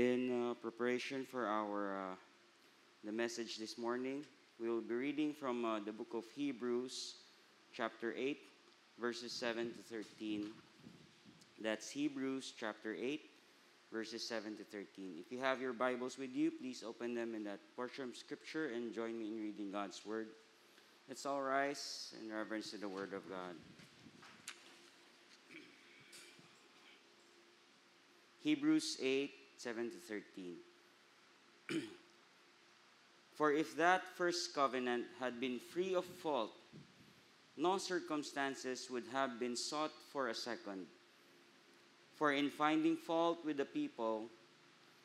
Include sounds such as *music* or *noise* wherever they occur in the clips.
In uh, preparation for our uh, the message this morning, we will be reading from uh, the book of Hebrews, chapter 8, verses 7 to 13. That's Hebrews chapter 8, verses 7 to 13. If you have your Bibles with you, please open them in that portion of Scripture and join me in reading God's Word. Let's all rise in reverence to the Word of God. Hebrews 8, 7 to 13. *clears throat* For if that first covenant had been free of fault, no circumstances would have been sought for a second. For in finding fault with the people,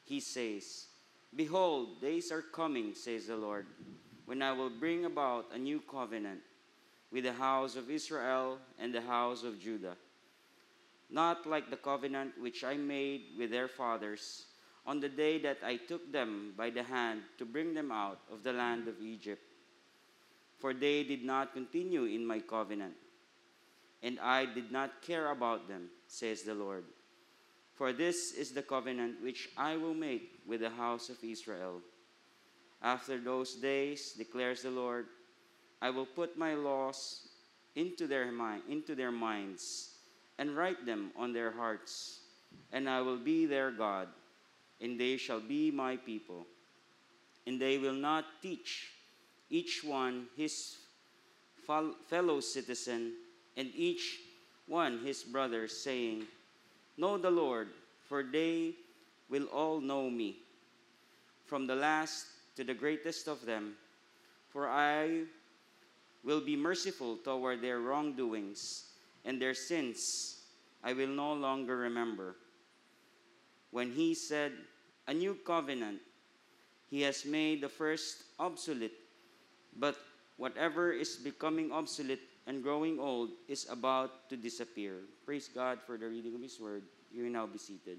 he says, Behold, days are coming, says the Lord, when I will bring about a new covenant with the house of Israel and the house of Judah. Not like the covenant which I made with their fathers on the day that I took them by the hand to bring them out of the land of Egypt. For they did not continue in my covenant, and I did not care about them, says the Lord. For this is the covenant which I will make with the house of Israel. After those days, declares the Lord, I will put my laws into their, mind, into their minds and write them on their hearts, and I will be their God, and they shall be my people. And they will not teach each one his fellow citizen and each one his brother, saying, Know the Lord, for they will all know me, from the last to the greatest of them, for I will be merciful toward their wrongdoings, and their sins I will no longer remember. When he said, A new covenant, he has made the first obsolete, but whatever is becoming obsolete and growing old is about to disappear. Praise God for the reading of his word. You may now be seated.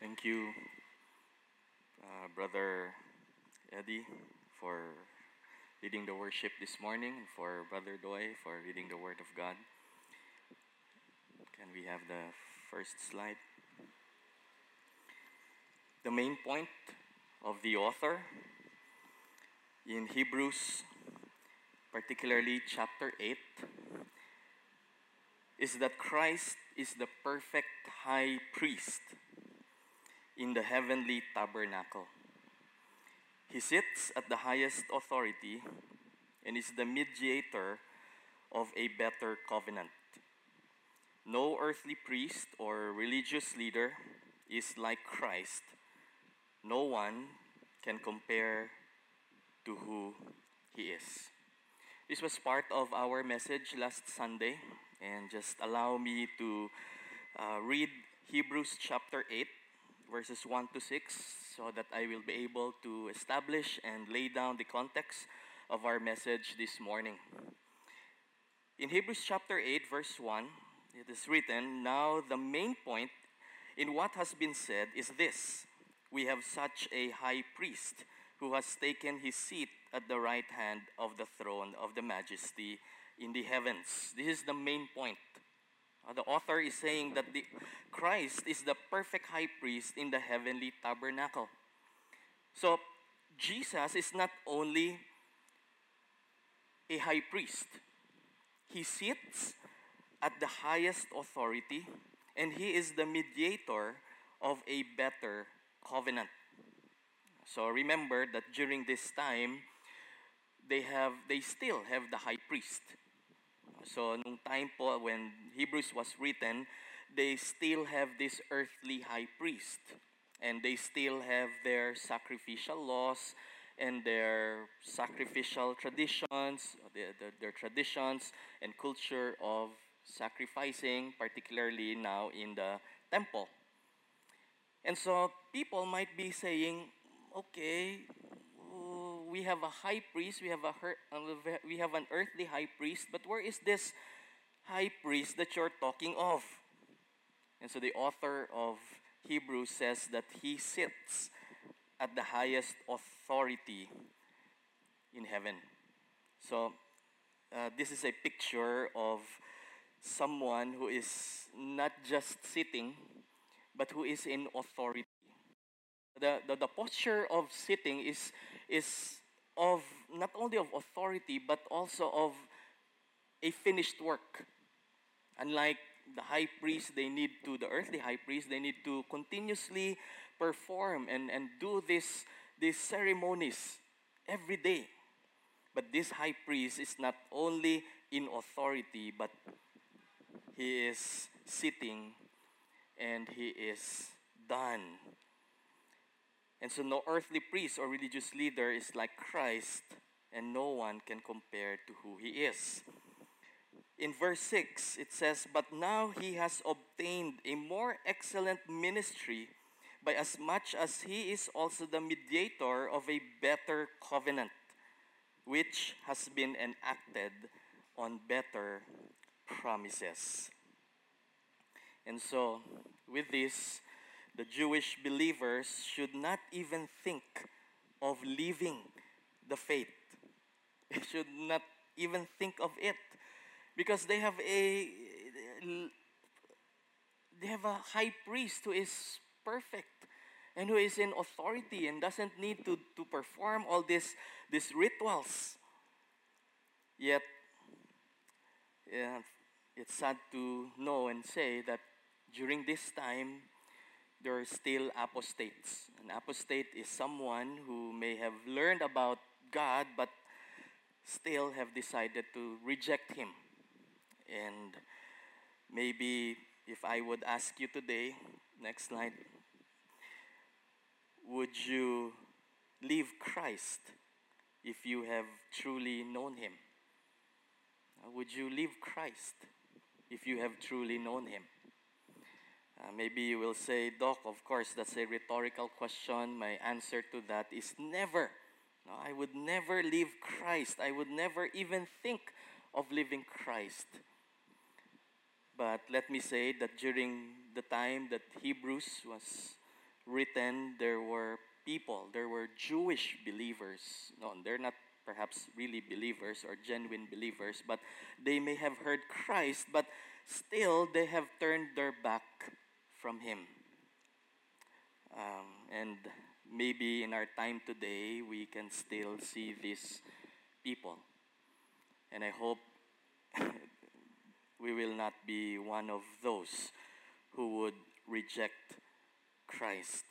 Thank you, Brother Eddie, for leading the worship this morning, and for Brother Doi for reading the Word of God. Can we have the first slide? The main point of the author in Hebrews, particularly chapter 8, is that Christ is the perfect high priest in the heavenly tabernacle. He sits at the highest authority and is the mediator of a better covenant. No earthly priest or religious leader is like Christ. No one can compare to who he is. This was part of our message last Sunday, and just allow me to uh, read Hebrews chapter 8, verses 1 to 6, so that I will be able to establish and lay down the context of our message this morning. In Hebrews chapter 8, verse 1, it is written, Now the main point in what has been said is this We have such a high priest who has taken his seat at the right hand of the throne of the majesty in the heavens. This is the main point. Uh, the author is saying that the Christ is the perfect high priest in the heavenly tabernacle. So, Jesus is not only a high priest, he sits at the highest authority and he is the mediator of a better covenant. So remember that during this time, they have they still have the high priest. So nung time po when Hebrews was written, they still have this earthly high priest. And they still have their sacrificial laws and their sacrificial traditions, their, their, their traditions and culture of sacrificing, particularly now in the temple. And so people might be saying, okay, we have a high priest, we have a we have an earthly high priest, but where is this high priest that you're talking of? And so the author of Hebrews says that he sits at the highest authority in heaven. So uh, this is a picture of someone who is not just sitting, but who is in authority. The, the, the posture of sitting is, is of not only of authority, but also of a finished work. Unlike the high priest, they need to, the earthly high priest, they need to continuously perform and, and do this, these ceremonies every day. But this high priest is not only in authority, but he is sitting and he is done. And so, no earthly priest or religious leader is like Christ, and no one can compare to who he is. In verse 6, it says, But now he has obtained a more excellent ministry by as much as he is also the mediator of a better covenant, which has been enacted on better promises. And so, with this, the Jewish believers should not even think of leaving the faith. *laughs* They should not even think of it because they have a they have a high priest who is perfect and who is in authority and doesn't need to, to perform all these these rituals. Yet yeah, it's sad to know and say that during this time, there are still apostates. An apostate is someone who may have learned about God but still have decided to reject Him. And maybe if I would ask you today, next slide, would you leave Christ if you have truly known Him? Would you leave Christ if you have truly known Him? Uh, maybe you will say, Doc, of course, that's a rhetorical question. My answer to that is never. No, I would never leave Christ. I would never even think of leaving Christ. But let me say that during the time that Hebrews was written, there were people, there were Jewish believers. No, they're not perhaps really believers or genuine believers, but they may have heard Christ, but still they have turned their back from Him. Um, and maybe in our time today, we can still see these people. And I hope *laughs* we will not be one of those who would reject Christ.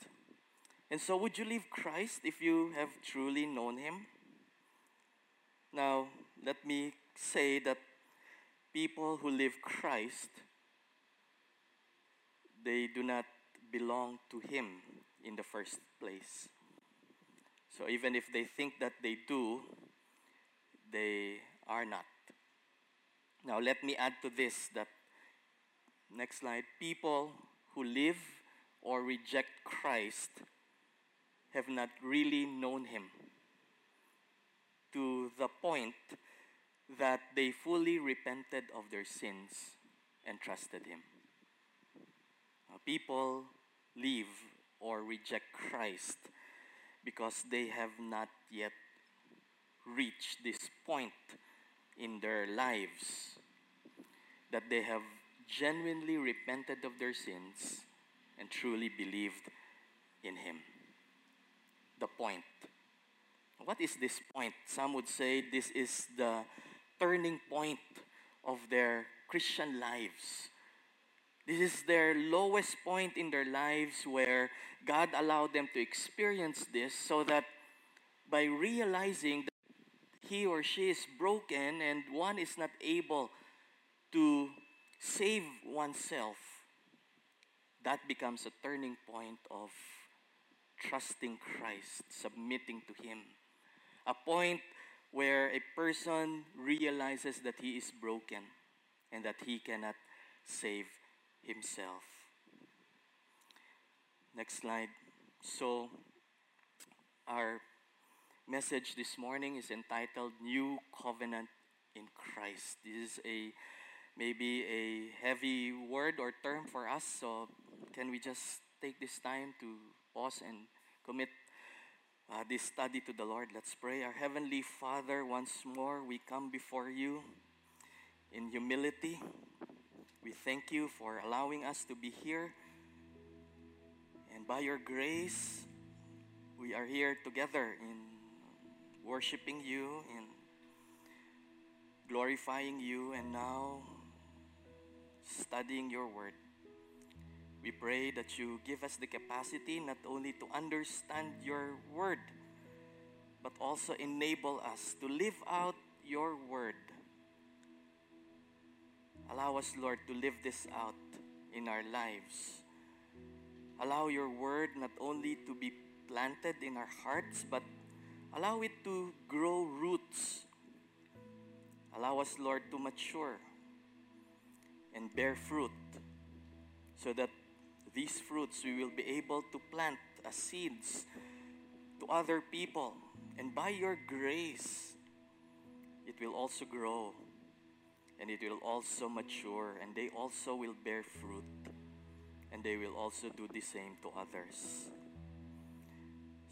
And so, would you leave Christ if you have truly known Him? Now, let me say that people who live Christ they do not belong to Him in the first place. So even if they think that they do, they are not. Now, let me add to this that next slide people who live or reject Christ have not really known Him to the point that they fully repented of their sins and trusted Him Uh, people leave or reject Christ because they have not yet reached this point in their lives that they have genuinely repented of their sins and truly believed in Him. The point. What is this point? Some would say this is the turning point of their Christian lives this is their lowest point in their lives where God allowed them to experience this so that by realizing that he or she is broken and one is not able to save oneself, that becomes a turning point of trusting Christ, submitting to Him. A point where a person realizes that he is broken and that he cannot save himself. Next slide. So, our message this morning is entitled New Covenant in Christ. This is a maybe a heavy word or term for us, so can we just take this time to pause and commit uh, this study to the Lord. Let's pray. Our Heavenly Father, once more we come before you in humility. We thank you for allowing us to be here. And by your grace, we are here together in worshiping you, in glorifying you, and now studying your word. We pray that you give us the capacity not only to understand your word, but also enable us to live out your word. Allow us, Lord, to live this out in our lives. Allow your word not only to be planted in our hearts, but allow it to grow roots. Allow us, Lord, to mature and bear fruit so that these fruits we will be able to plant as seeds to other people. And by your grace, it will also grow and it will also mature and they also will bear fruit and they will also do the same to others.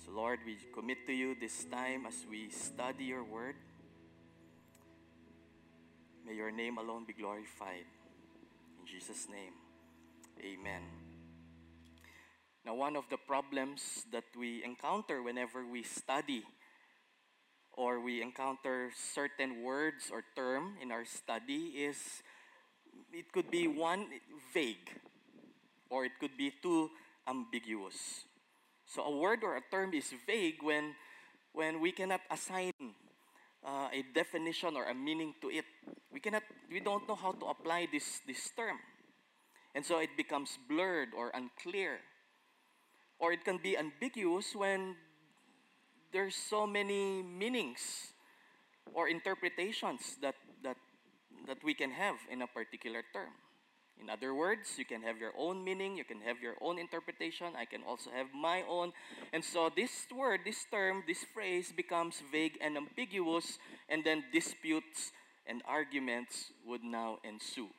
So, Lord, we commit to you this time as we study your word. May your name alone be glorified. In Jesus' name, amen. Now, one of the problems that we encounter whenever we study or we encounter certain words or term in our study is it could be one vague or it could be too ambiguous. So a word or a term is vague when when we cannot assign uh, a definition or a meaning to it. We cannot we don't know how to apply this this term. And so it becomes blurred or unclear. Or it can be ambiguous when there's so many meanings or interpretations that, that, that we can have in a particular term. In other words, you can have your own meaning, you can have your own interpretation, I can also have my own. And so this word, this term, this phrase becomes vague and ambiguous, and then disputes and arguments would now ensue.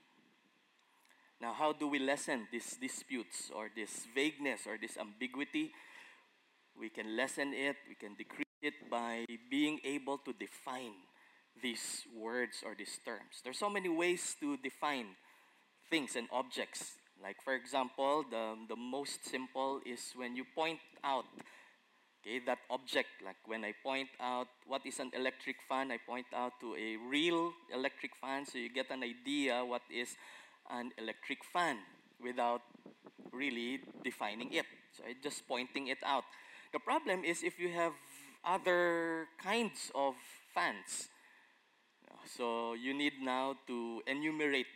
Now, how do we lessen these disputes or this vagueness or this ambiguity? We can lessen it, we can decrease it by being able to define these words or these terms. There's so many ways to define things and objects. Like, for example, the, the most simple is when you point out okay, that object. Like when I point out what is an electric fan, I point out to a real electric fan so you get an idea what is an electric fan without really defining it. So I'm just pointing it out. The problem is if you have other kinds of fans. So you need now to enumerate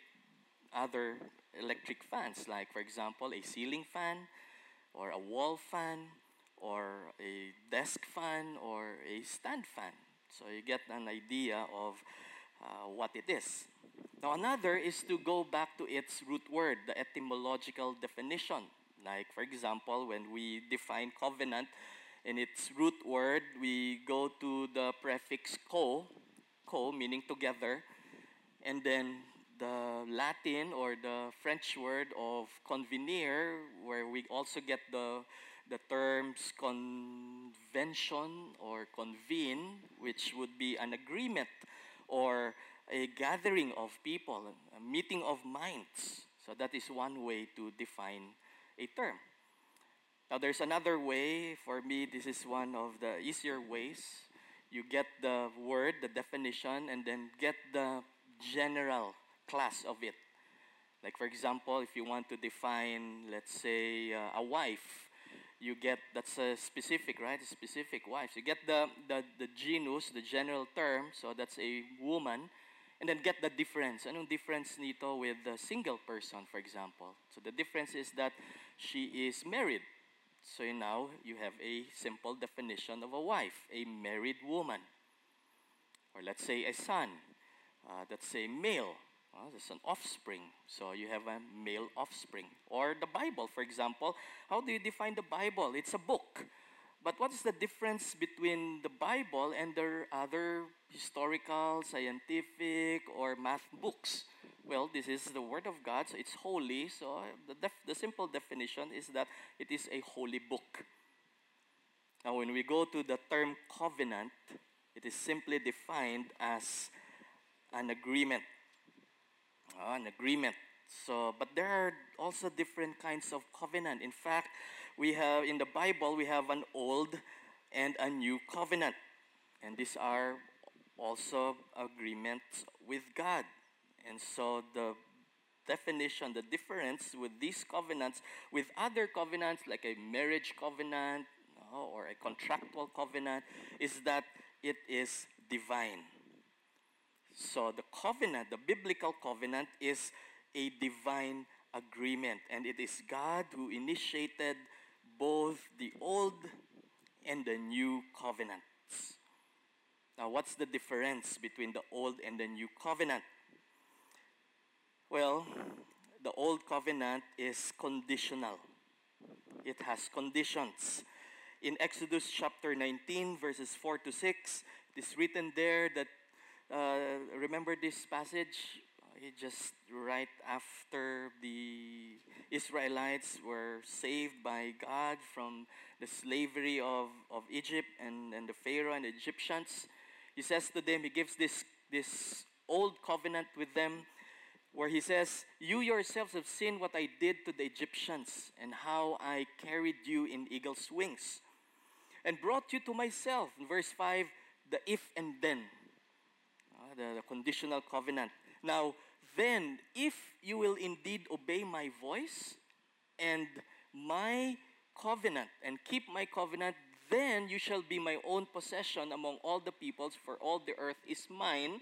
other electric fans, like for example, a ceiling fan, or a wall fan, or a desk fan, or a stand fan. So you get an idea of uh, what it is. Now, another is to go back to its root word, the etymological definition. Like, for example, when we define covenant, in its root word, we go to the prefix co, co meaning together, and then the Latin or the French word of convenir, where we also get the, the terms convention or convene, which would be an agreement or a gathering of people, a meeting of minds. So that is one way to define a term. Now, there's another way. For me, this is one of the easier ways. You get the word, the definition, and then get the general class of it. Like, for example, if you want to define, let's say, uh, a wife, you get that's a specific, right? A specific wife. You get the, the, the genus, the general term, so that's a woman, and then get the difference. Anong difference nito with the single person, for example? So the difference is that she is married. So now you have a simple definition of a wife, a married woman. Or let's say a son, uh, that's a male. Uh, that's an offspring. So you have a male offspring. Or the Bible, for example. How do you define the Bible? It's a book. But what is the difference between the Bible and their other historical, scientific, or math books? Well, this is the Word of God, so it's holy. So the, def- the simple definition is that it is a holy book. Now, when we go to the term covenant, it is simply defined as an agreement. Uh, an agreement. So, but there are also different kinds of covenant. In fact, we have in the Bible we have an old and a new covenant, and these are also agreements with God. And so the definition, the difference with these covenants with other covenants like a marriage covenant or a contractual covenant is that it is divine. So the covenant, the biblical covenant, is a divine agreement, and it is God who initiated the new covenant. Now, what's the difference between the old and the new covenant? Well, the old covenant is conditional. It has conditions. In Exodus chapter 19, verses 4 to 6, it is written there that, uh, remember this passage? Just right after the Israelites were saved by God from the slavery of, of Egypt and, and the Pharaoh and the Egyptians, he says to them, he gives this, this old covenant with them where he says, You yourselves have seen what I did to the Egyptians and how I carried you in eagle's wings and brought you to myself. In verse 5, the if and then, uh, the, the conditional covenant. Now, then, if you will indeed obey my voice and my covenant and keep my covenant, then you shall be my own possession among all the peoples, for all the earth is mine.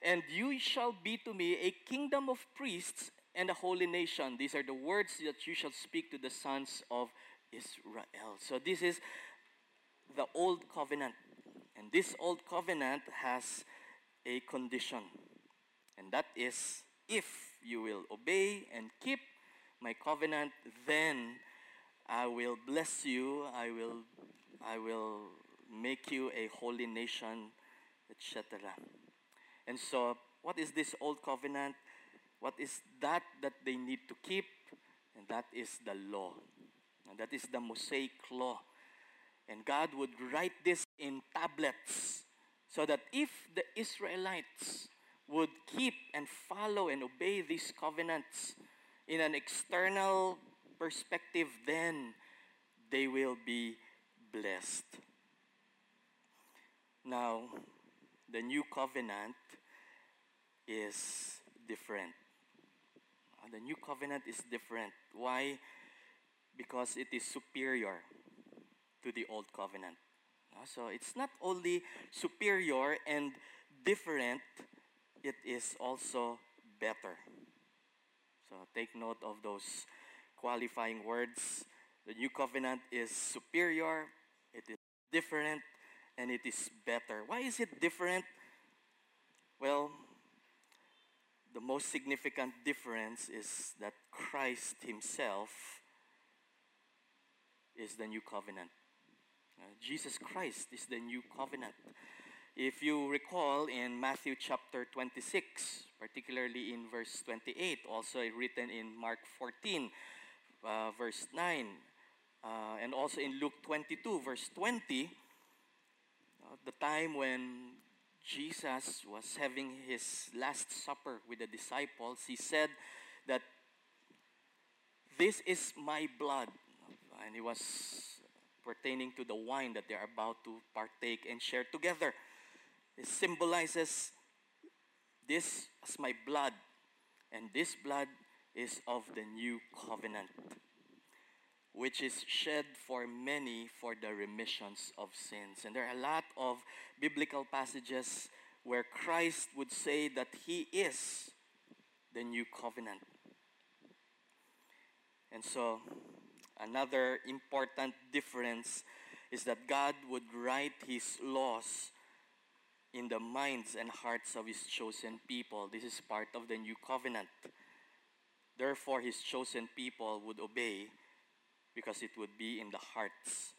And you shall be to me a kingdom of priests and a holy nation. These are the words that you shall speak to the sons of Israel. So, this is the old covenant. And this old covenant has a condition. And that is if you will obey and keep my covenant, then I will bless you, I will, I will make you a holy nation, etc. And so, what is this old covenant? What is that that they need to keep? And that is the law. And that is the Mosaic law. And God would write this in tablets so that if the Israelites would keep and follow and obey these covenants in an external perspective, then they will be blessed. Now, the new covenant is different. Uh, the new covenant is different. Why? Because it is superior to the old covenant. Uh, so it's not only superior and different, it is also better. So take note of those qualifying words. The new covenant is superior, it is different, and it is better. Why is it different? Well, the most significant difference is that Christ Himself is the new covenant. Uh, Jesus Christ is the new covenant. If you recall in Matthew chapter 26, particularly in verse 28, also written in Mark 14, uh, verse 9, uh, and also in Luke 22, verse 20, uh, the time when Jesus was having his last supper with the disciples, he said that this is my blood. And he was pertaining to the wine that they are about to partake and share together. It symbolizes this as my blood, and this blood is of the new covenant, which is shed for many for the remissions of sins. And there are a lot of biblical passages where Christ would say that He is the new covenant. And so, another important difference is that God would write His laws in the minds and hearts of his chosen people. This is part of the new covenant. Therefore, his chosen people would obey because it would be in the hearts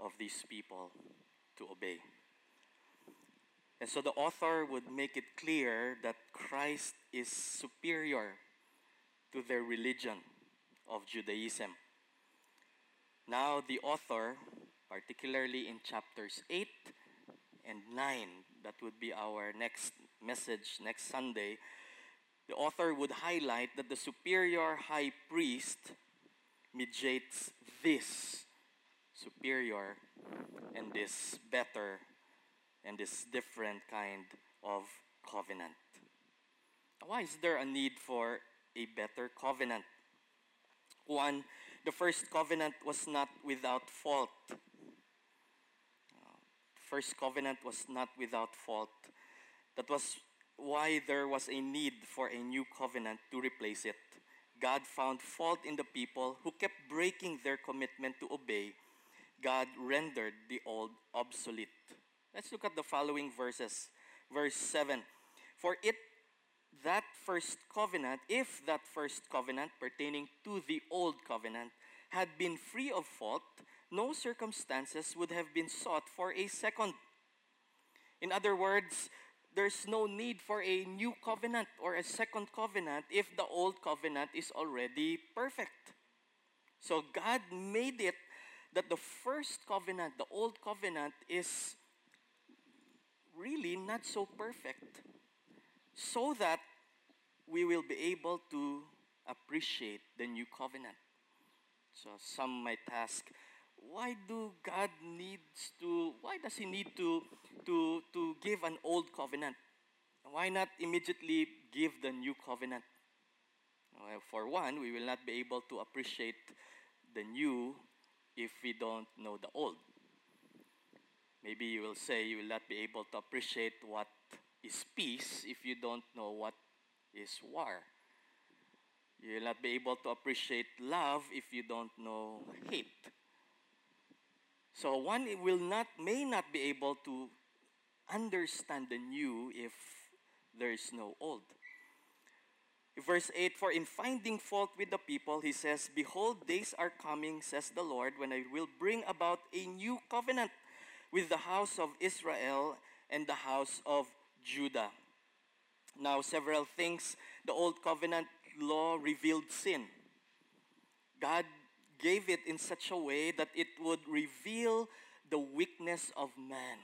of these people to obey. And so the author would make it clear that Christ is superior to their religion of Judaism. Now, the author particularly in chapters 8 and 9. That would be our next message next Sunday. The author would highlight that the superior high priest mediates this superior and this better and this different kind of covenant. Why is there a need for a better covenant? One, the first covenant was not without fault. First covenant was not without fault. That was why there was a need for a new covenant to replace it. God found fault in the people who kept breaking their commitment to obey. God rendered the old obsolete. Let's look at the following verses. Verse 7 For it, that first covenant, if that first covenant pertaining to the old covenant had been free of fault, no circumstances would have been sought for a second. In other words, there's no need for a new covenant or a second covenant if the old covenant is already perfect. So God made it that the first covenant, the old covenant, is really not so perfect, so that we will be able to appreciate the new covenant. So some might ask, why do God needs to why does he need to to to give an old covenant? Why not immediately give the new covenant? Well, for one, we will not be able to appreciate the new if we don't know the old. Maybe you will say you will not be able to appreciate what is peace if you don't know what is war. You will not be able to appreciate love if you don't know hate. So one will not may not be able to understand the new if there is no old. Verse 8 For in finding fault with the people, he says, Behold, days are coming, says the Lord, when I will bring about a new covenant with the house of Israel and the house of Judah. Now, several things the old covenant law revealed sin. God gave it in such a way that it would reveal the weakness of man.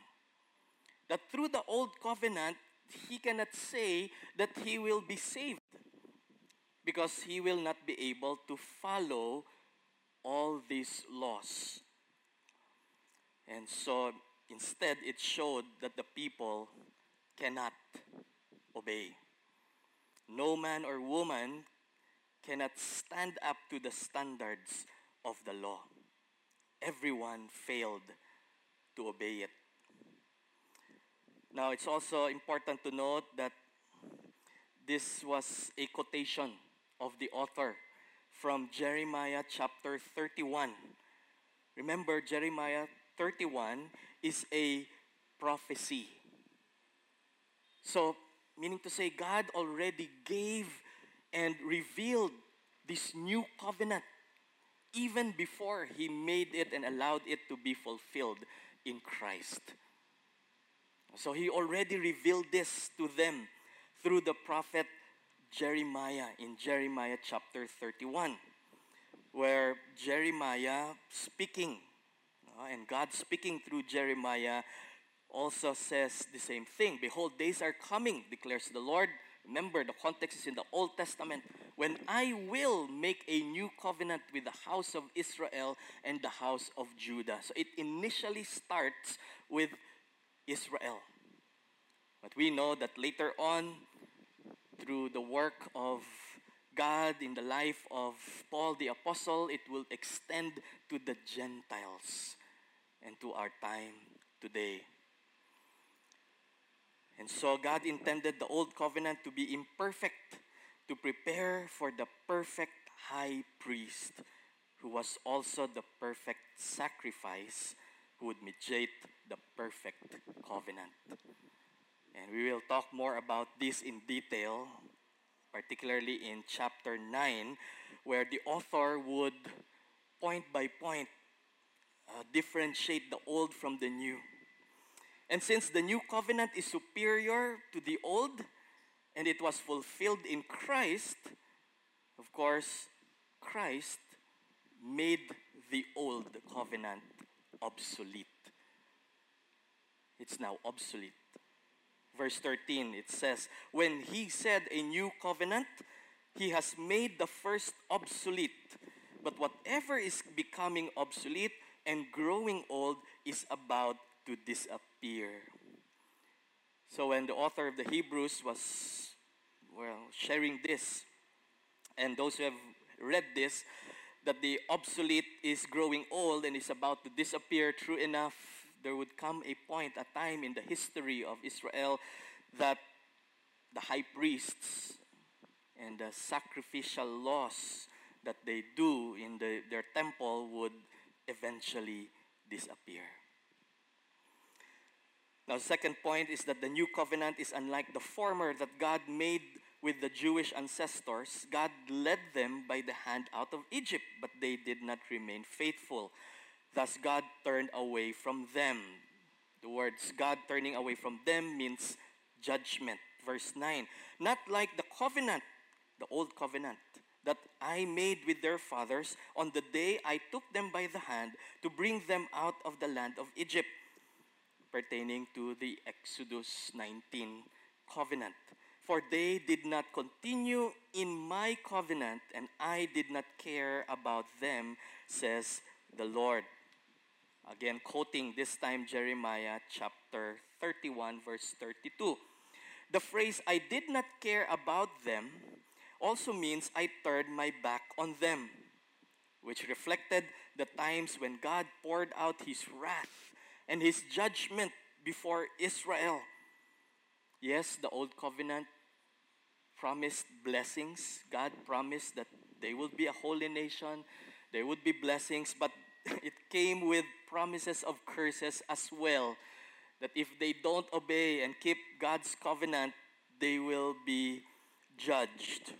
That through the old covenant, he cannot say that he will be saved because he will not be able to follow all these laws. And so instead, it showed that the people cannot obey. No man or woman cannot stand up to the standards of the law. Everyone failed to obey it. Now, it's also important to note that this was a quotation of the author from Jeremiah chapter 31. Remember, Jeremiah 31 is a prophecy. So, meaning to say, God already gave and revealed this new covenant even before he made it and allowed it to be fulfilled in Christ. So he already revealed this to them through the prophet Jeremiah in Jeremiah chapter 31, where Jeremiah speaking, uh, and God speaking through Jeremiah also says the same thing. Behold, days are coming, declares the Lord. Remember, the context is in the Old Testament when I will make a new covenant with the house of Israel and the house of Judah. So it initially starts with Israel. But we know that later on, through the work of God in the life of Paul the Apostle, it will extend to the Gentiles and to our time today. And so God intended the old covenant to be imperfect to prepare for the perfect high priest who was also the perfect sacrifice who would mediate the perfect covenant. And we will talk more about this in detail, particularly in chapter 9, where the author would point by point uh, differentiate the old from the new. And since the new covenant is superior to the old, and it was fulfilled in Christ, of course, Christ made the old covenant obsolete. It's now obsolete. Verse 13, it says, When he said a new covenant, he has made the first obsolete. But whatever is becoming obsolete and growing old is about to disappear. So when the author of the Hebrews was well sharing this, and those who have read this, that the obsolete is growing old and is about to disappear, true enough, there would come a point, a time in the history of Israel that the high priests and the sacrificial laws that they do in the, their temple would eventually disappear. Now, second point is that the new covenant is unlike the former that God made with the Jewish ancestors. God led them by the hand out of Egypt, but they did not remain faithful. Thus, God turned away from them. The words God turning away from them means judgment. Verse 9. Not like the covenant, the old covenant, that I made with their fathers on the day I took them by the hand to bring them out of the land of Egypt, pertaining to the Exodus 19 covenant. For they did not continue in my covenant, and I did not care about them, says the Lord. Again, quoting this time Jeremiah chapter 31, verse 32. The phrase, I did not care about them, also means I turned my back on them, which reflected the times when God poured out his wrath and his judgment before Israel. Yes, the old covenant promised blessings. God promised that they would be a holy nation, there would be blessings, but *laughs* it came with promises of curses as well. That if they don't obey and keep God's covenant, they will be judged.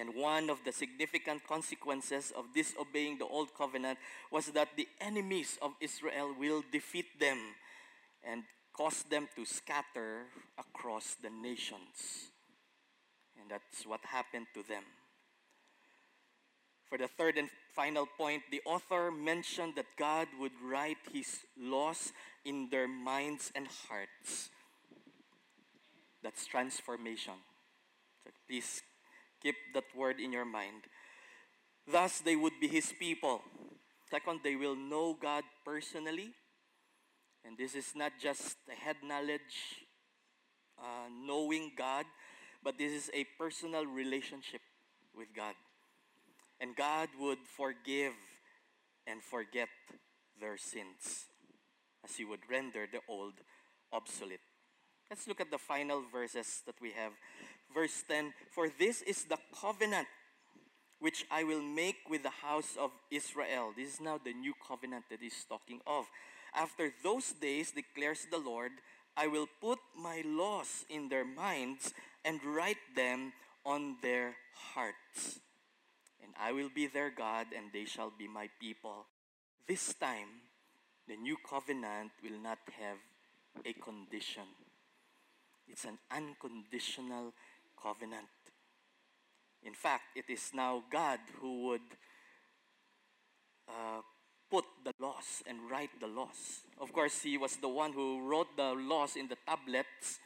And one of the significant consequences of disobeying the old covenant was that the enemies of Israel will defeat them and cause them to scatter across the nations. And that's what happened to them. For the third and final point, the author mentioned that God would write his laws in their minds and hearts. That's transformation. So please keep that word in your mind. Thus, they would be his people. Second, they will know God personally. And this is not just a head knowledge, uh, knowing God, but this is a personal relationship with God and God would forgive and forget their sins as He would render the old obsolete. Let's look at the final verses that we have. Verse 10 For this is the covenant which I will make with the house of Israel. This is now the new covenant that he's talking of. After those days, declares the Lord, I will put my laws in their minds and write them on their hearts and I will be their God, and they shall be my people. This time, the new covenant will not have a condition. It's an unconditional covenant. In fact, it is now God who would uh, put the laws and write the laws. Of course, He was the one who wrote the laws in the tablets,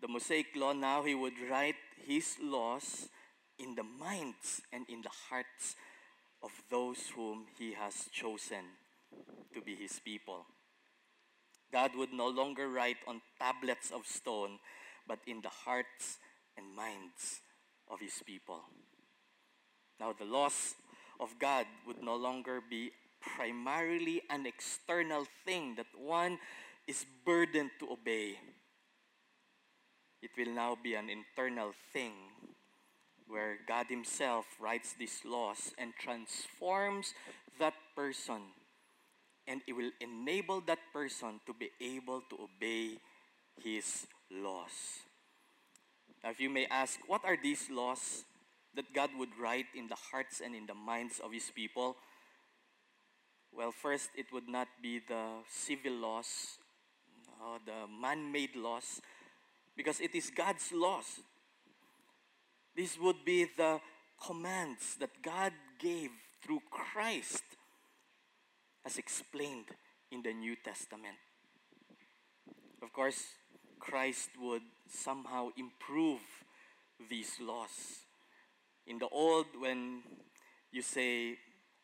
the Mosaic law. Now He would write His laws in the minds and in the hearts of those whom He has chosen to be His people. God would no longer write on tablets of stone, but in the hearts and minds of His people. Now, the laws of God would no longer be primarily an external thing that one is burdened to obey. It will now be an internal thing where God Himself writes these laws and transforms that person, and it will enable that person to be able to obey His laws. Now, if you may ask, what are these laws that God would write in the hearts and in the minds of His people? Well, first, it would not be the civil laws, uh, the man made laws, because it is God's laws these would be the commands that God gave through Christ. As explained in the New Testament. Of course, Christ would somehow improve these laws. In the old, when you say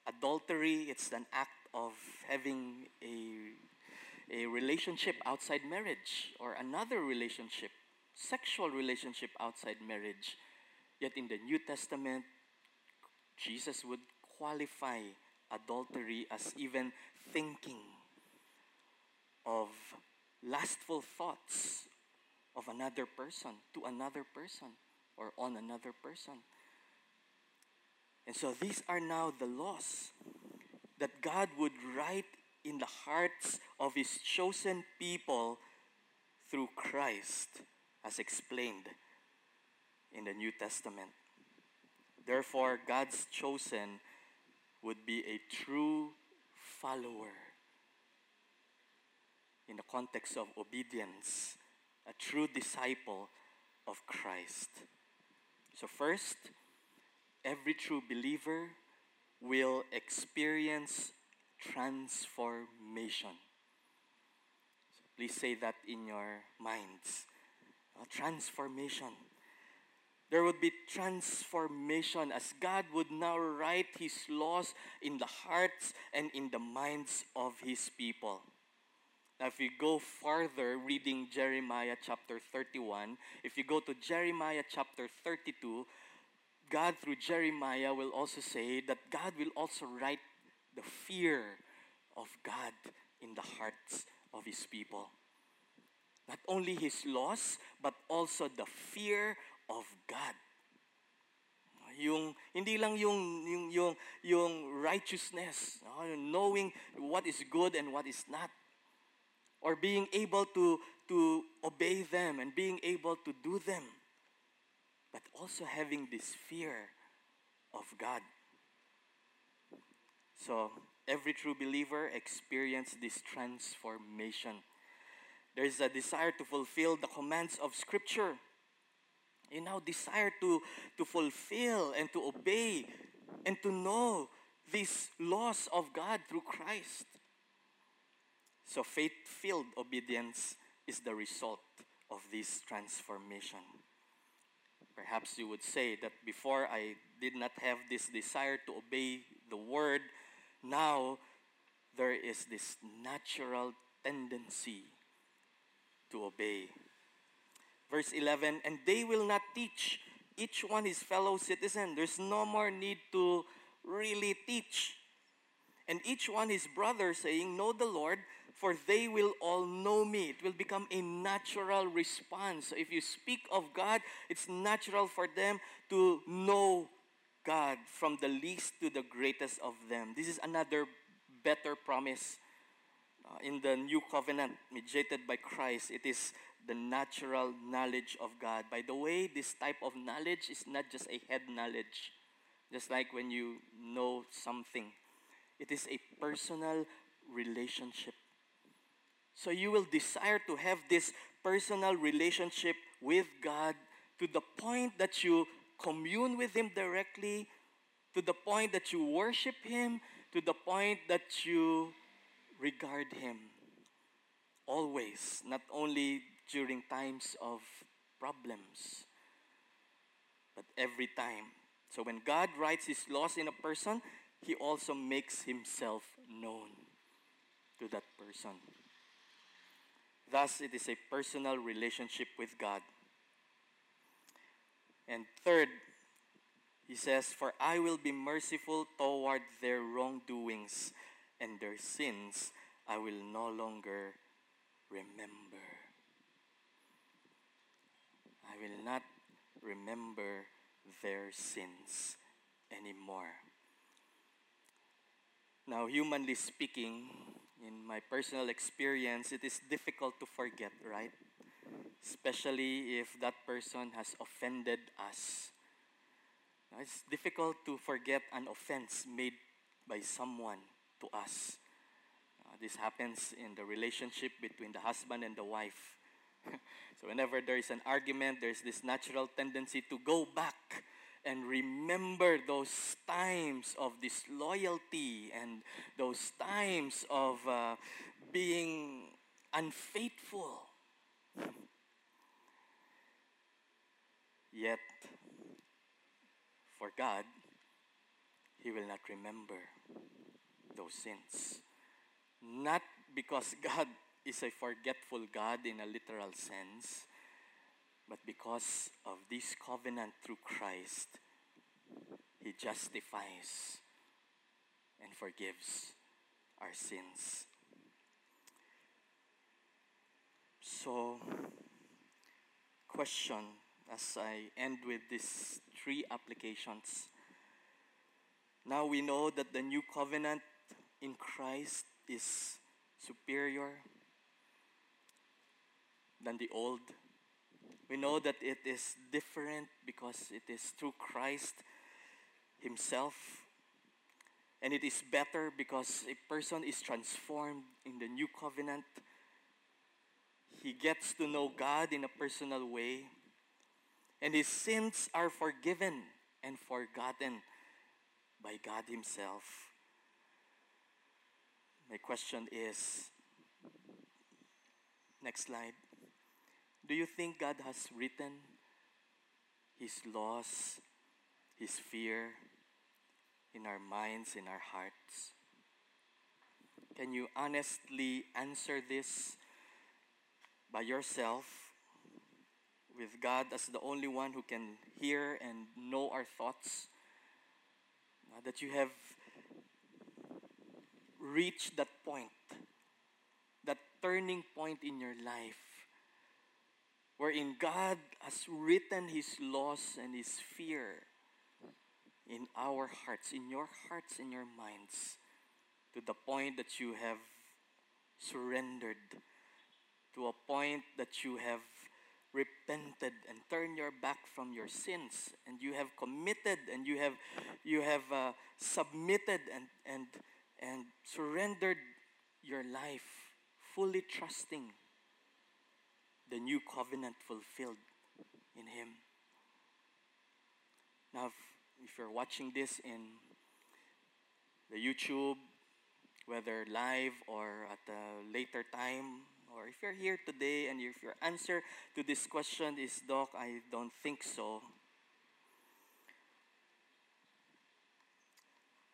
adultery, it's an act of having a, a relationship outside marriage or another relationship, sexual relationship outside marriage. Yet in the New Testament, Jesus would qualify adultery as even thinking of lustful thoughts of another person to another person or on another person. And so these are now the laws that God would write in the hearts of His chosen people through Christ, as explained in the New Testament. Therefore, God's chosen would be a true follower in the context of obedience, a true disciple of Christ. So, first, every true believer will experience transformation. So please say that in your minds. Uh, transformation. There would be transformation as God would now write His laws in the hearts and in the minds of His people. Now, if you go farther reading Jeremiah chapter 31, if you go to Jeremiah chapter 32, God, through Jeremiah, will also say that God will also write the fear of God in the hearts of His people. Not only His laws, but also the fear of God. Yung hindi lang yung yung yung, yung righteousness, knowing what is good and what is not or being able to to obey them and being able to do them but also having this fear of God. So, every true believer experience this transformation. There is a desire to fulfill the commands of Scripture. You now desire to, to fulfill and to obey and to know these laws of God through Christ. So, faith filled obedience is the result of this transformation. Perhaps you would say that before I did not have this desire to obey the word, now there is this natural tendency to obey. Verse 11, and they will not teach each one his fellow citizen. There's no more need to really teach. And each one his brother, saying, Know the Lord, for they will all know me. It will become a natural response. So if you speak of God, it's natural for them to know God from the least to the greatest of them. This is another better promise uh, in the new covenant mediated by Christ. It is the natural knowledge of God. By the way, this type of knowledge is not just a head knowledge, just like when you know something, it is a personal relationship so you will desire to have this personal relationship with God to the point that you commune with Him directly, to the point that you worship Him, to the point that you regard Him. Always, not only during times of problems, but every time. So when God writes His laws in a person, He also makes Himself known to that person. Thus, it is a personal relationship with God. And third, he says, For I will be merciful toward their wrongdoings, and their sins I will no longer remember. Will not remember their sins anymore. Now, humanly speaking, in my personal experience, it is difficult to forget, right? Especially if that person has offended us. It's difficult to forget an offense made by someone to us. Uh, this happens in the relationship between the husband and the wife. *laughs* so, whenever there is an argument, there's this natural tendency to go back and remember those times of disloyalty and those times of uh, being unfaithful. Yet, for God, He will not remember those sins. Not because *laughs* God is a forgetful God in a literal sense, but because of this covenant through Christ, He justifies and forgives our sins. So, question as I end with these three applications. Now we know that the new covenant in Christ is superior than the old. We know that it is different because it is through Christ Himself. And it is better because a person is transformed in the new covenant. He gets to know God in a personal way. And his sins are forgiven and forgotten by God Himself. My question is next slide. Do you think God has written His laws, His fear in our minds, in our hearts? Can you honestly answer this by yourself, with God as the only one who can hear and know our thoughts? Uh, that you have reached that point, that turning point in your life, wherein God has written His laws and His fear in our hearts, in your hearts, in your minds, to the point that you have surrendered, to a point that you have repented and turned your back from your sins and you have committed and you have you have uh, submitted and and and surrendered your life fully trusting the new covenant fulfilled in him now if, if you're watching this in the youtube whether live or at a later time or if you're here today and if your answer to this question is, Doc, I don't think so,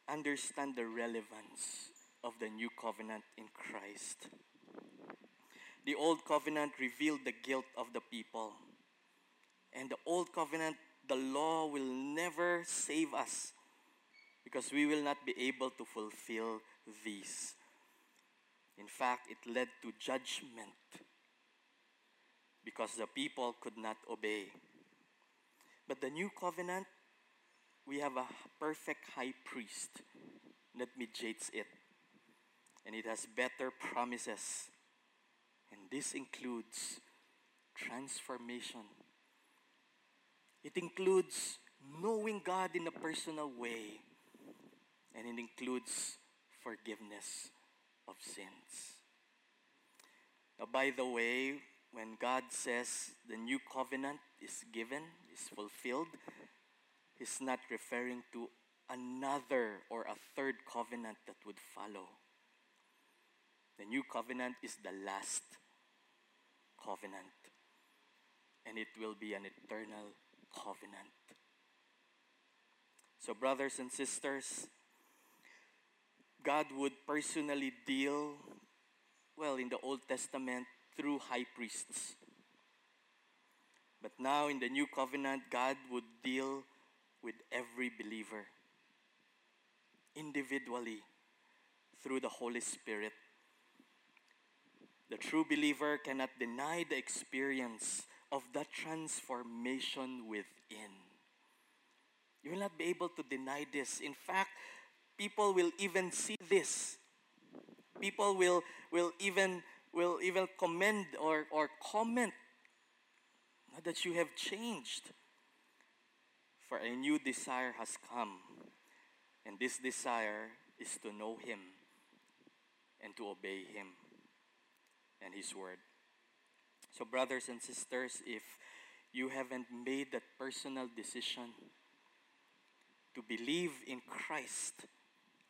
understand the relevance of the new covenant in Christ. The old covenant revealed the guilt of the people. And the old covenant, the law will never save us because we will not be able to fulfill these. In fact, it led to judgment because the people could not obey. But the new covenant, we have a perfect high priest that mediates it. And it has better promises. This includes transformation. It includes knowing God in a personal way. And it includes forgiveness of sins. Now, by the way, when God says the new covenant is given, is fulfilled, He's not referring to another or a third covenant that would follow. The new covenant is the last covenant, and it will be an eternal covenant. So, brothers and sisters, God would personally deal, well, in the Old Testament through high priests. But now in the New Covenant, God would deal with every believer individually through the Holy Spirit. The true believer cannot deny the experience of that transformation within. You will not be able to deny this. In fact, people will even see this people will will even will even commend or, or comment that you have changed for a new desire has come and this desire is to know him and to obey him and his word so brothers and sisters if you haven't made that personal decision to believe in Christ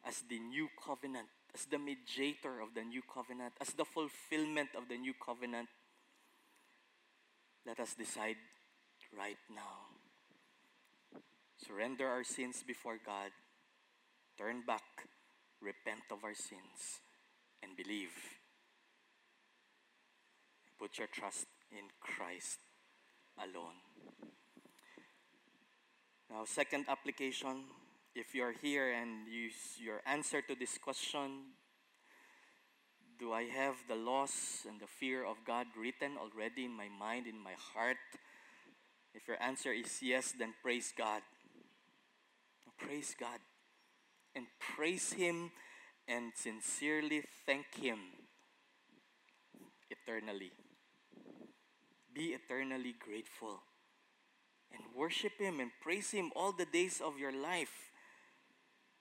as the new covenant, as the mediator of the new covenant, as the fulfillment of the new covenant, let us decide right now. Surrender our sins before God, turn back, repent of our sins, and believe. Put your trust in Christ alone. Now, second application if you're here and you, your answer to this question, do I have the loss and the fear of God written already in my mind, in my heart? If your answer is yes, then praise God. Praise God. And praise Him and sincerely thank Him eternally. Be eternally grateful and worship Him and praise Him all the days of your life.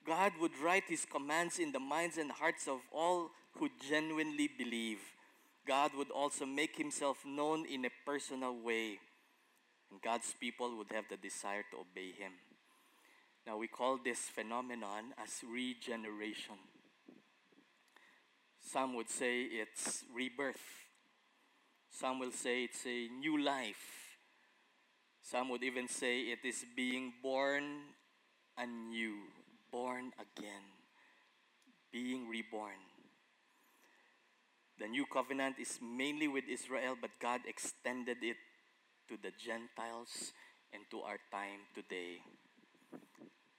God would write His commands in the minds and hearts of all who genuinely believe. God would also make Himself known in a personal way, and God's people would have the desire to obey Him. Now, we call this phenomenon as regeneration. Some would say it's rebirth. Some will say it's a new life. Some would even say it is being born anew, born again, being reborn. The new covenant is mainly with Israel, but God extended it to the Gentiles and to our time today.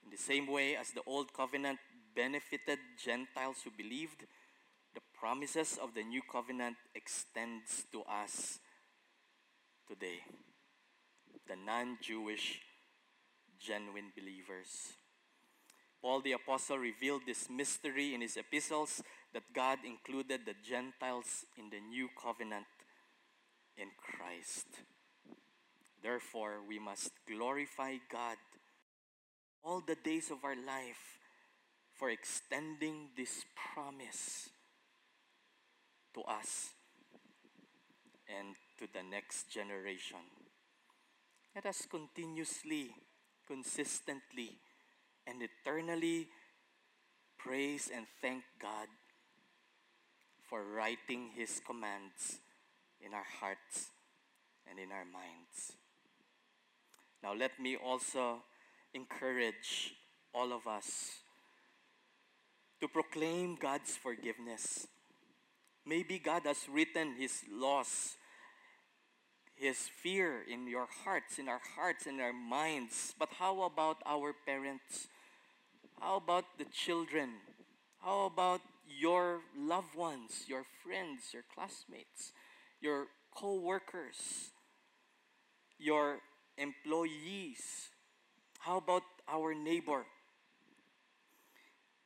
In the same way as the old covenant benefited Gentiles who believed, the promises of the new covenant extends to us today, the non-Jewish genuine believers. Paul the apostle revealed this mystery in his epistles that God included the Gentiles in the new covenant in Christ. Therefore, we must glorify God all the days of our life for extending this promise to us and to the next generation. Let us continuously, consistently, and eternally praise and thank God for writing His commands in our hearts and in our minds. Now, let me also encourage all of us to proclaim God's forgiveness. Maybe God has written His laws, His fear in your hearts, in our hearts, in our minds. But how about our parents? How about the children? How about your loved ones, your friends, your classmates, your co workers, your employees? How about our neighbor?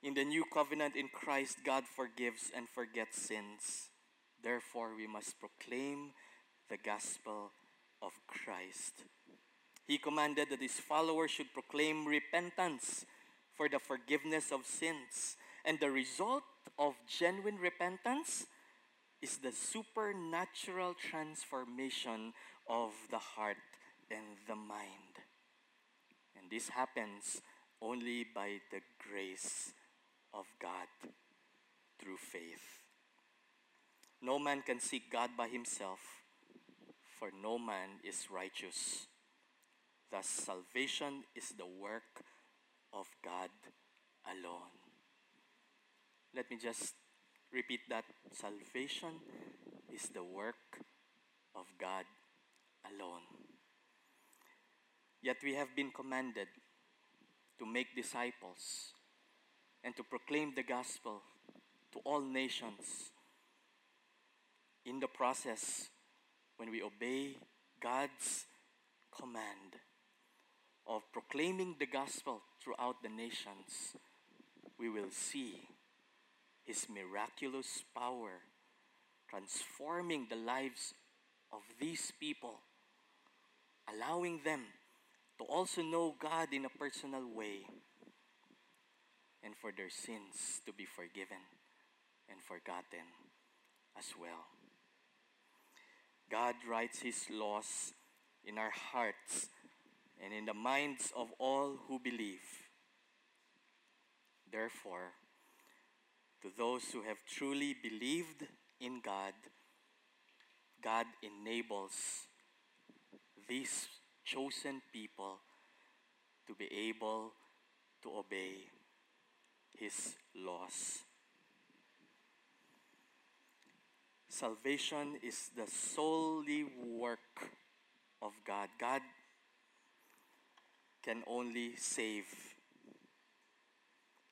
In the new covenant in Christ, God forgives and forgets sins. Therefore, we must proclaim the gospel of Christ. He commanded that his followers should proclaim repentance for the forgiveness of sins. And the result of genuine repentance is the supernatural transformation of the heart and the mind. And this happens only by the grace of God through faith. No man can seek God by himself, for no man is righteous. Thus, salvation is the work of God alone. Let me just repeat that. Salvation is the work of God alone. Yet we have been commanded to make disciples and to proclaim the gospel to all nations. In the process, when we obey God's command of proclaiming the gospel throughout the nations, we will see His miraculous power transforming the lives of these people, allowing them to also know God in a personal way and for their sins to be forgiven and forgotten as well. God writes His laws in our hearts and in the minds of all who believe. Therefore, to those who have truly believed in God, God enables these chosen people to be able to obey His loss. Salvation is the solely work of God. God can only save.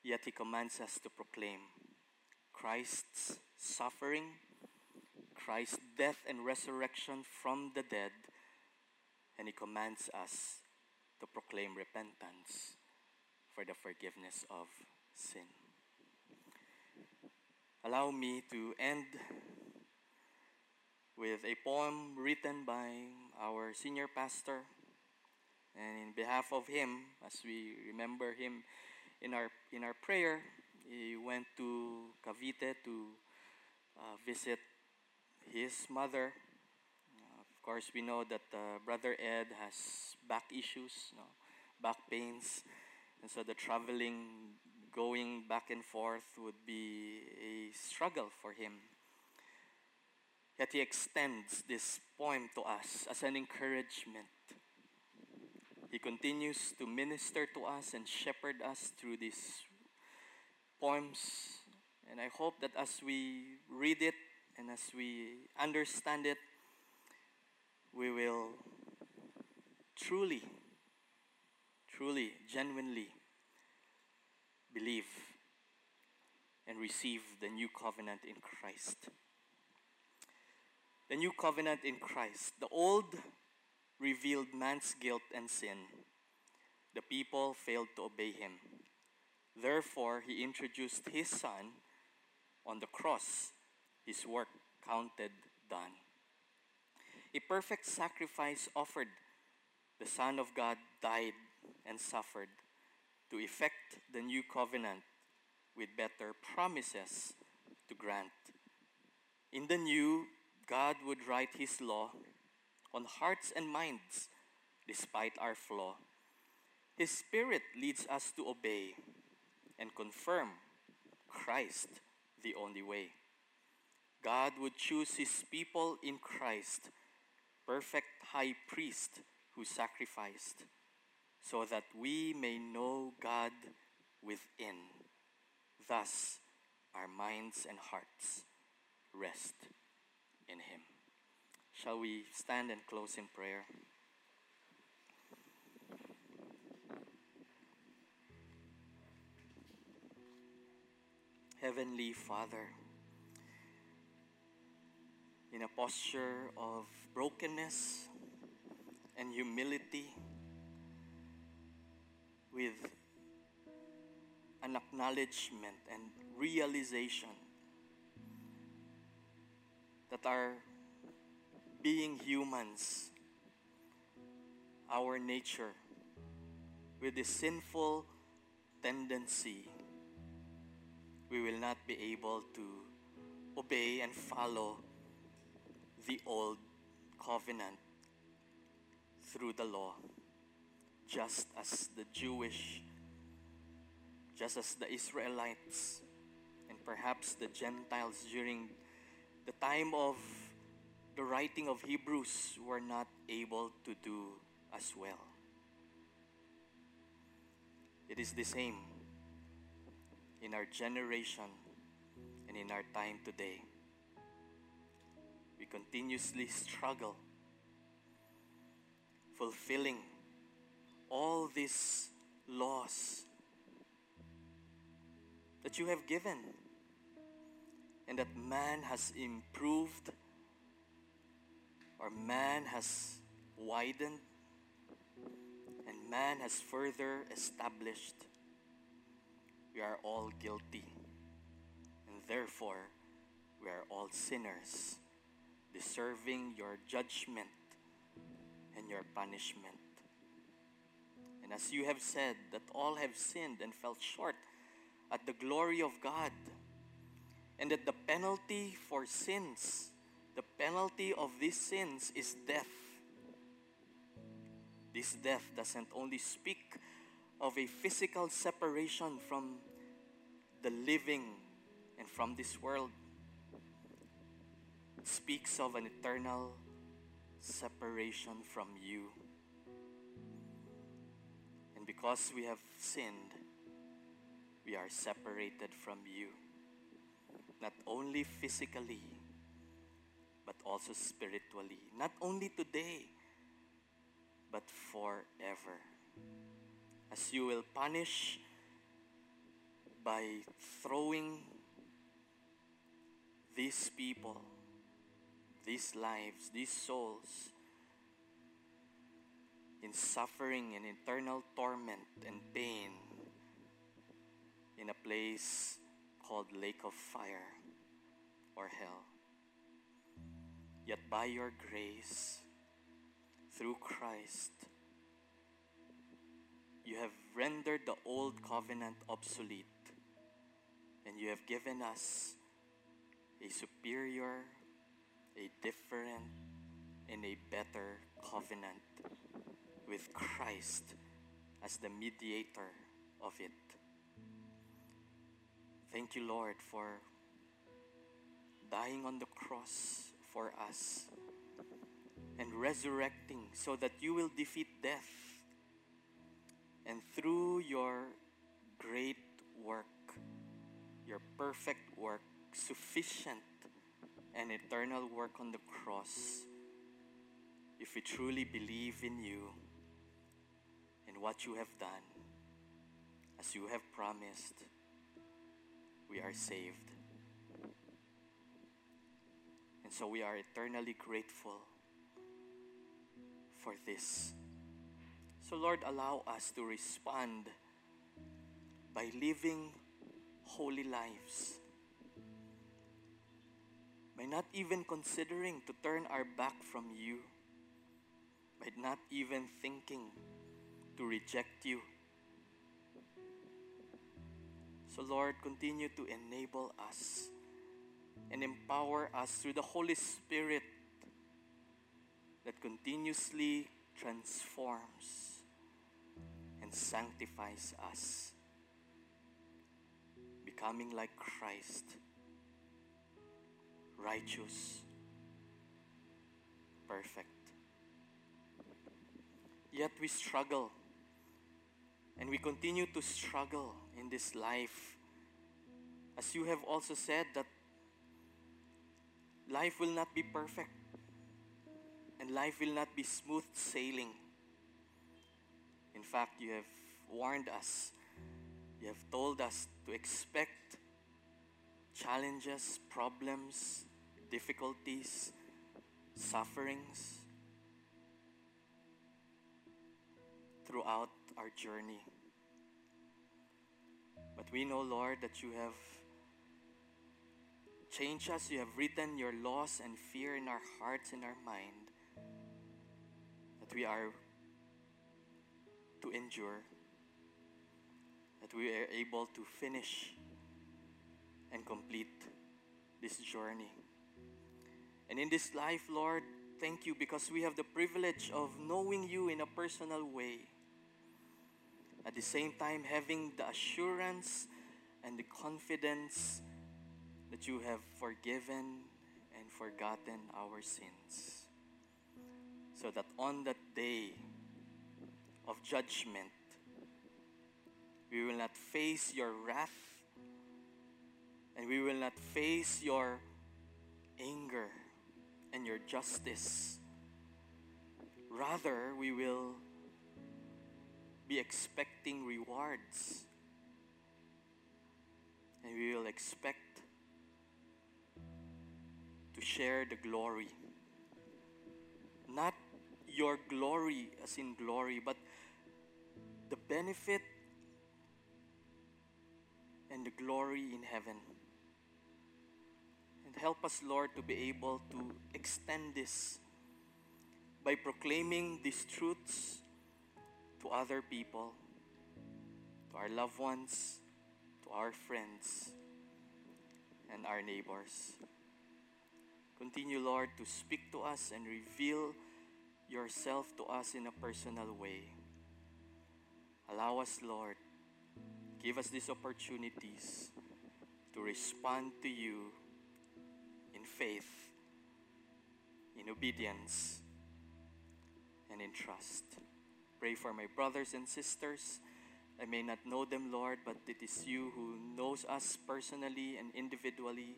Yet He commands us to proclaim Christ's suffering, Christ's death and resurrection from the dead, and He commands us to proclaim repentance for the forgiveness of sin. Allow me to end with a poem written by our senior pastor. And in behalf of him, as we remember him in our, in our prayer, he went to Cavite to uh, visit his mother. Of course, we know that uh, Brother Ed has back issues, you know, back pains. And so the traveling, going back and forth would be a struggle for him. Yet he extends this poem to us as an encouragement. He continues to minister to us and shepherd us through these poems. And I hope that as we read it and as we understand it, we will truly, truly, genuinely believe and receive the new covenant in Christ the new covenant in Christ. The old revealed man's guilt and sin. The people failed to obey him. Therefore, he introduced his son on the cross, his work counted done. A perfect sacrifice offered. The Son of God died and suffered to effect the new covenant with better promises to grant. In the new, God would write His law on hearts and minds despite our flaw. His Spirit leads us to obey and confirm Christ the only way. God would choose His people in Christ, perfect high priest who sacrificed, so that we may know God within. Thus, our minds and hearts rest in Him. Shall we stand and close in prayer? Heavenly Father, in a posture of brokenness and humility, with an acknowledgement and realization that are being humans, our nature, with the sinful tendency, we will not be able to obey and follow the old covenant through the law, just as the Jewish, just as the Israelites, and perhaps the Gentiles during the time of the writing of Hebrews were not able to do as well. It is the same in our generation and in our time today. We continuously struggle fulfilling all these laws that you have given and that man has improved or man has widened and man has further established, we are all guilty. And therefore, we are all sinners, deserving your judgment and your punishment. And as you have said, that all have sinned and fell short at the glory of God and that the penalty for sins, the penalty of these sins is death. This death doesn't only speak of a physical separation from the living and from this world. It speaks of an eternal separation from you. Because we have sinned, we are separated from you. Not only physically, but also spiritually. Not only today, but forever. As you will punish by throwing these people, these lives, these souls in suffering and eternal torment and pain in a place called lake of fire or hell. Yet by your grace, through Christ, you have rendered the old covenant obsolete and you have given us a superior, a different, and a better covenant with Christ as the mediator of it. Thank you, Lord, for dying on the cross for us and resurrecting so that you will defeat death. And through your great work, your perfect work, sufficient and eternal work on the cross, if we truly believe in you what you have done, as you have promised, we are saved. And so we are eternally grateful for this. So, Lord, allow us to respond by living holy lives, by not even considering to turn our back from you, by not even thinking to reject you. So, Lord, continue to enable us and empower us through the Holy Spirit that continuously transforms and sanctifies us, becoming like Christ, righteous, perfect. Yet we struggle, and we continue to struggle in this life. As you have also said, that life will not be perfect and life will not be smooth sailing. In fact, you have warned us, you have told us to expect challenges, problems, difficulties, sufferings throughout our journey. But we know, Lord, that you have changed us. You have written your laws and fear in our hearts and our mind that we are to endure, that we are able to finish and complete this journey. And in this life, Lord, thank you because we have the privilege of knowing you in a personal way. At the same time, having the assurance and the confidence that you have forgiven and forgotten our sins. So that on that day of judgment, we will not face your wrath and we will not face your anger and your justice. Rather, we will be expecting rewards and we will expect to share the glory. Not your glory as in glory, but the benefit and the glory in heaven. And help us, Lord, to be able to extend this by proclaiming these truths to other people, to our loved ones, to our friends, and our neighbors. Continue, Lord, to speak to us and reveal yourself to us in a personal way. Allow us, Lord, give us these opportunities to respond to you in faith, in obedience, and in trust. Pray for my brothers and sisters. I may not know them, Lord, but it is you who knows us personally and individually.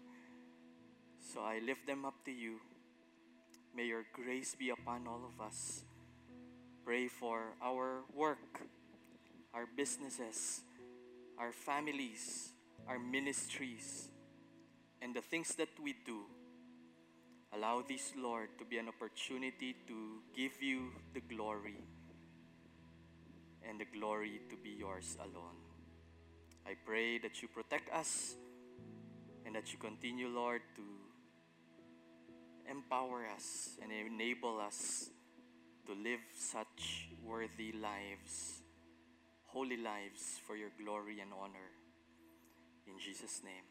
So I lift them up to you. May your grace be upon all of us. Pray for our work, our businesses, our families, our ministries, and the things that we do. Allow this, Lord, to be an opportunity to give you the glory and the glory to be yours alone. I pray that you protect us and that you continue, Lord, to empower us and enable us to live such worthy lives, holy lives for your glory and honor. In Jesus' name,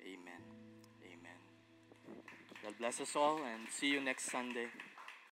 amen. Amen. God bless us all and see you next Sunday.